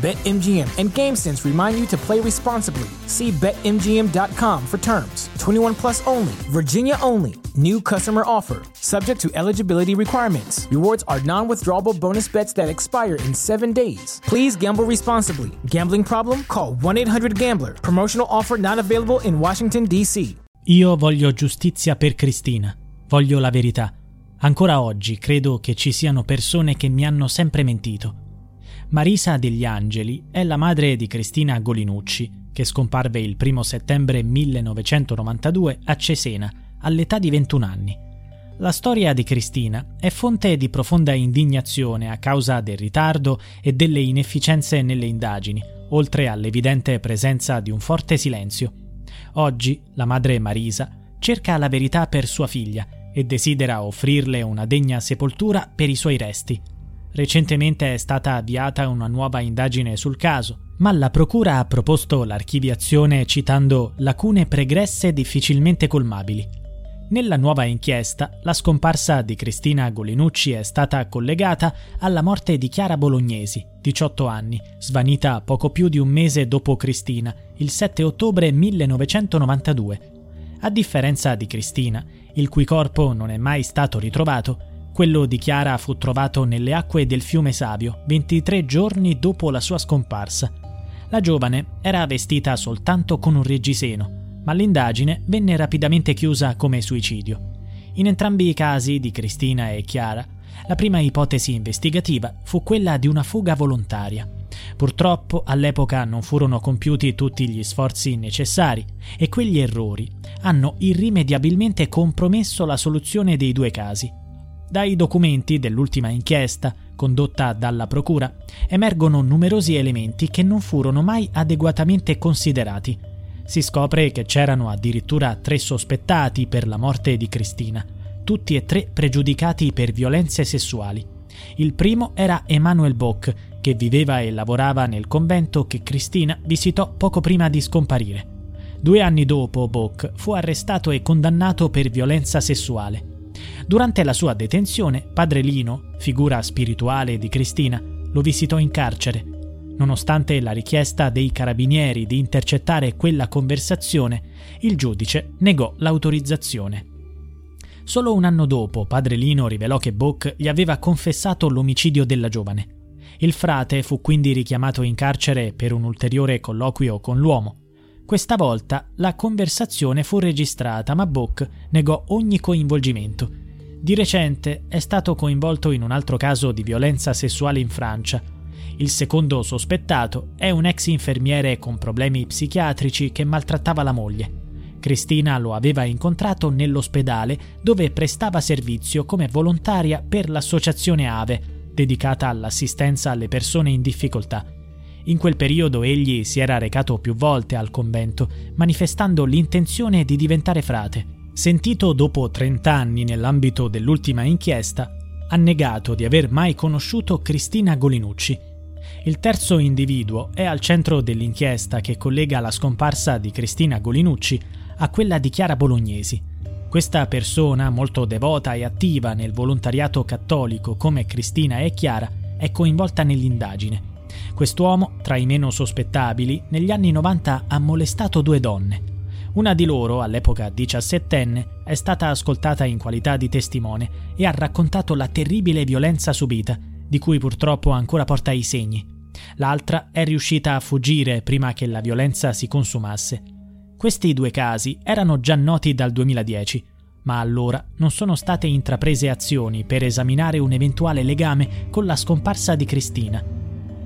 BetMGM and GameSense remind you to play responsibly. See BetMGM.com for terms. 21 plus only, Virginia only. New customer offer, subject to eligibility requirements. Rewards are non withdrawable bonus bets that expire in seven days. Please gamble responsibly. Gambling problem? Call 1 800 Gambler. Promotional offer not available in Washington, D.C. Io voglio giustizia per Cristina. Voglio la verità. Ancora oggi credo che ci siano persone che mi hanno sempre mentito. Marisa degli Angeli è la madre di Cristina Golinucci, che scomparve il 1 settembre 1992 a Cesena, all'età di 21 anni. La storia di Cristina è fonte di profonda indignazione a causa del ritardo e delle inefficienze nelle indagini, oltre all'evidente presenza di un forte silenzio. Oggi la madre Marisa cerca la verità per sua figlia e desidera offrirle una degna sepoltura per i suoi resti. Recentemente è stata avviata una nuova indagine sul caso, ma la Procura ha proposto l'archiviazione citando lacune pregresse difficilmente colmabili. Nella nuova inchiesta, la scomparsa di Cristina Golinucci è stata collegata alla morte di Chiara Bolognesi, 18 anni, svanita poco più di un mese dopo Cristina, il 7 ottobre 1992. A differenza di Cristina, il cui corpo non è mai stato ritrovato, quello di Chiara fu trovato nelle acque del fiume Savio 23 giorni dopo la sua scomparsa. La giovane era vestita soltanto con un reggiseno, ma l'indagine venne rapidamente chiusa come suicidio. In entrambi i casi di Cristina e Chiara, la prima ipotesi investigativa fu quella di una fuga volontaria. Purtroppo all'epoca non furono compiuti tutti gli sforzi necessari e quegli errori hanno irrimediabilmente compromesso la soluzione dei due casi. Dai documenti dell'ultima inchiesta, condotta dalla Procura, emergono numerosi elementi che non furono mai adeguatamente considerati. Si scopre che c'erano addirittura tre sospettati per la morte di Cristina, tutti e tre pregiudicati per violenze sessuali. Il primo era Emanuel Bock, che viveva e lavorava nel convento che Cristina visitò poco prima di scomparire. Due anni dopo, Bock fu arrestato e condannato per violenza sessuale. Durante la sua detenzione, padre Lino, figura spirituale di Cristina, lo visitò in carcere. Nonostante la richiesta dei carabinieri di intercettare quella conversazione, il giudice negò l'autorizzazione. Solo un anno dopo, padre Lino rivelò che Bock gli aveva confessato l'omicidio della giovane. Il frate fu quindi richiamato in carcere per un ulteriore colloquio con l'uomo. Questa volta la conversazione fu registrata, ma Bock negò ogni coinvolgimento. Di recente è stato coinvolto in un altro caso di violenza sessuale in Francia. Il secondo sospettato è un ex infermiere con problemi psichiatrici che maltrattava la moglie. Cristina lo aveva incontrato nell'ospedale dove prestava servizio come volontaria per l'associazione AVE, dedicata all'assistenza alle persone in difficoltà. In quel periodo egli si era recato più volte al convento, manifestando l'intenzione di diventare frate. Sentito dopo 30 anni nell'ambito dell'ultima inchiesta, ha negato di aver mai conosciuto Cristina Golinucci. Il terzo individuo è al centro dell'inchiesta che collega la scomparsa di Cristina Golinucci a quella di Chiara Bolognesi. Questa persona, molto devota e attiva nel volontariato cattolico come Cristina e Chiara, è coinvolta nell'indagine. Quest'uomo, tra i meno sospettabili, negli anni 90 ha molestato due donne. Una di loro, all'epoca diciassettenne, è stata ascoltata in qualità di testimone e ha raccontato la terribile violenza subita, di cui purtroppo ancora porta i segni. L'altra è riuscita a fuggire prima che la violenza si consumasse. Questi due casi erano già noti dal 2010, ma allora non sono state intraprese azioni per esaminare un eventuale legame con la scomparsa di Cristina.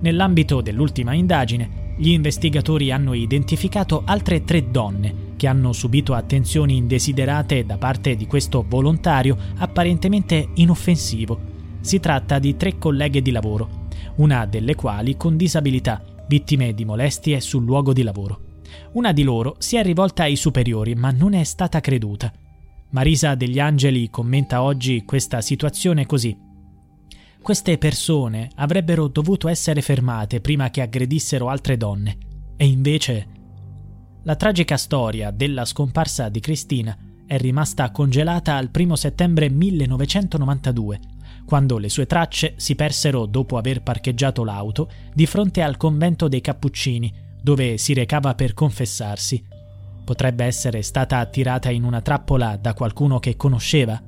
Nell'ambito dell'ultima indagine, Gli investigatori hanno identificato altre tre donne che hanno subito attenzioni indesiderate da parte di questo volontario apparentemente inoffensivo. Si tratta di tre colleghe di lavoro, una delle quali con disabilità, vittime di molestie sul luogo di lavoro. Una di loro si è rivolta ai superiori, ma non è stata creduta. Marisa degli Angeli commenta oggi questa situazione così. Queste persone avrebbero dovuto essere fermate prima che aggredissero altre donne. E invece la tragica storia della scomparsa di Cristina è rimasta congelata al 1 settembre 1992, quando le sue tracce si persero dopo aver parcheggiato l'auto di fronte al convento dei Cappuccini, dove si recava per confessarsi. Potrebbe essere stata attirata in una trappola da qualcuno che conosceva?